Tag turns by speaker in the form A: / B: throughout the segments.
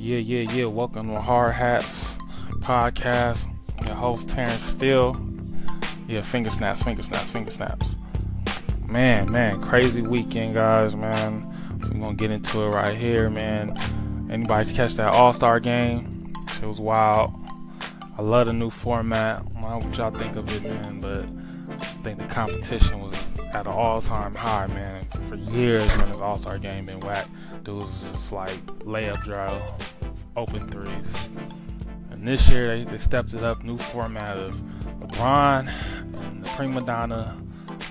A: Yeah, yeah, yeah. Welcome to Hard Hats Podcast. Your host Terrence Steele. Yeah, finger snaps, finger snaps, finger snaps. Man, man, crazy weekend, guys, man. We're gonna get into it right here, man. Anybody catch that All Star game? It was wild. I love the new format. I don't know what y'all think of it, man, but think the competition was at an all-time high, man. For years, when this All-Star game been whack, dudes just like layup drill, open threes. And this year they, they stepped it up, new format of LeBron and the prima donna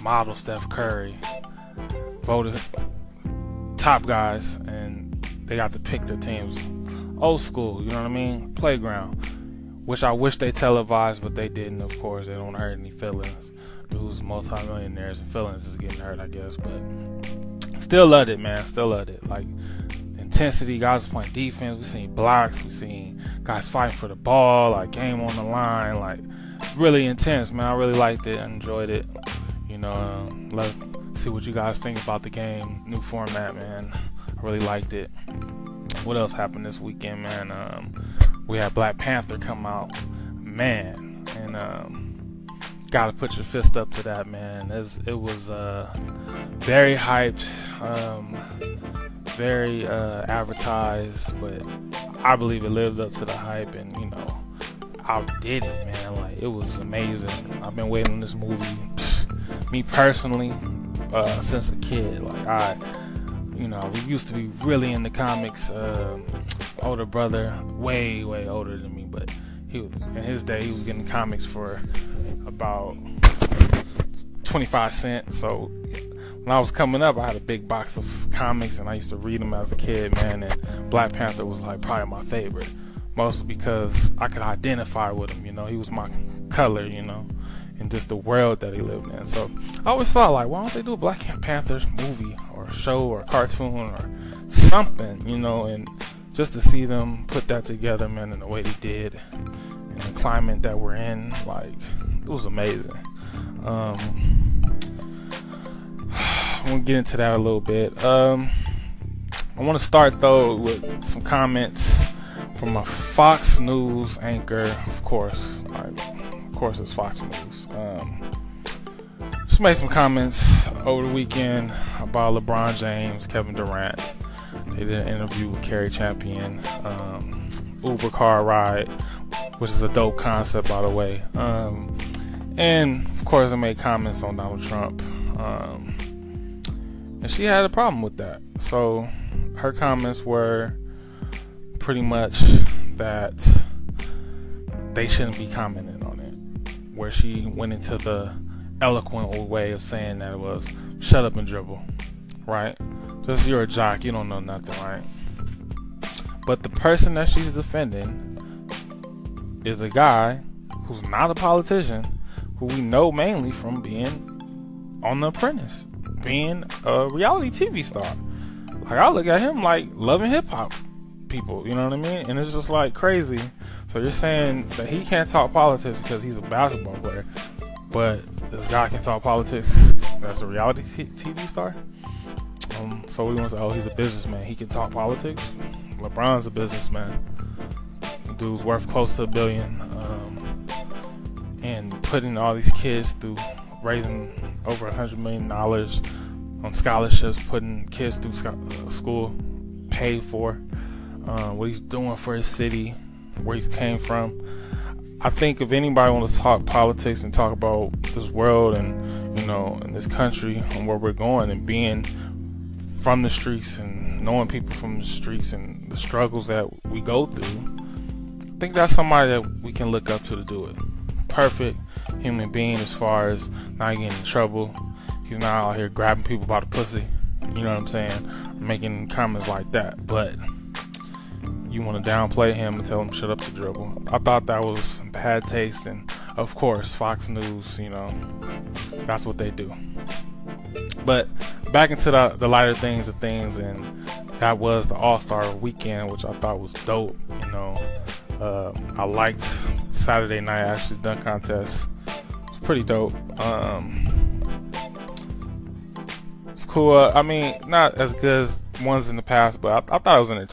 A: model Steph Curry voted top guys, and they got to pick their teams. Old school, you know what I mean? Playground. Which I wish they televised, but they didn't. Of course, they don't hurt any feelings dudes multimillionaires and feelings is getting hurt, I guess. But still loved it, man. Still loved it. Like intensity, guys playing defense. We seen blocks. We seen guys fighting for the ball. Like game on the line. Like really intense, man. I really liked it. I enjoyed it. You know, um, let see what you guys think about the game. New format, man. I really liked it. What else happened this weekend, man? Um, we had Black Panther come out, man, and um, gotta put your fist up to that, man. It was uh, very hyped, um, very uh, advertised, but I believe it lived up to the hype, and you know, outdid it, man. Like it was amazing. I've been waiting on this movie, me personally, uh, since a kid. Like I, you know, we used to be really in the comics. Uh, older brother, way way older than me, but he in his day he was getting comics for about 25 cents. So when I was coming up, I had a big box of comics and I used to read them as a kid, man. And Black Panther was like probably my favorite, mostly because I could identify with him. You know, he was my color, you know, and just the world that he lived in. So I always thought, like, why don't they do a Black Panther's movie or show or cartoon or something, you know, and just to see them put that together, man, in the way they did, and the climate that we're in, like it was amazing. Um, I want to get into that a little bit. Um, I want to start though with some comments from a Fox News anchor, of course. Of course, it's Fox News. Um, just made some comments over the weekend about LeBron James, Kevin Durant they did an interview with Cari Champion, um, Uber car ride, which is a dope concept, by the way. Um, and of course, I made comments on Donald Trump. Um, and she had a problem with that. So her comments were pretty much that they shouldn't be commenting on it. Where she went into the eloquent way of saying that it was shut up and dribble, right? Just you're a jock, you don't know nothing, right? But the person that she's defending is a guy who's not a politician, who we know mainly from being on The Apprentice, being a reality TV star. Like I look at him like loving hip hop people, you know what I mean? And it's just like crazy. So you're saying that he can't talk politics because he's a basketball player, but this guy can talk politics that's a reality t- TV star? Um, so we want to say, oh, he's a businessman. He can talk politics. LeBron's a businessman. Dude's worth close to a billion. And putting all these kids through raising over a hundred million dollars on scholarships, putting kids through uh, school, paid for. Uh, what he's doing for his city, where he's came from. I think if anybody wants to talk politics and talk about this world and you know in this country and where we're going and being from the streets and knowing people from the streets and the struggles that we go through, I think that's somebody that we can look up to to do it. Perfect human being as far as not getting in trouble. He's not out here grabbing people by the pussy. You know what I'm saying? Making comments like that. But you want to downplay him and tell him shut up to dribble. I thought that was bad taste, and of course, Fox News, you know, that's what they do. But back into the, the lighter things of things, and that was the All Star weekend, which I thought was dope. You know, uh, I liked Saturday night actually dunk contest. It's pretty dope. Um, it's cool. Uh, I mean, not as good as ones in the past, but I, I thought it was entertaining.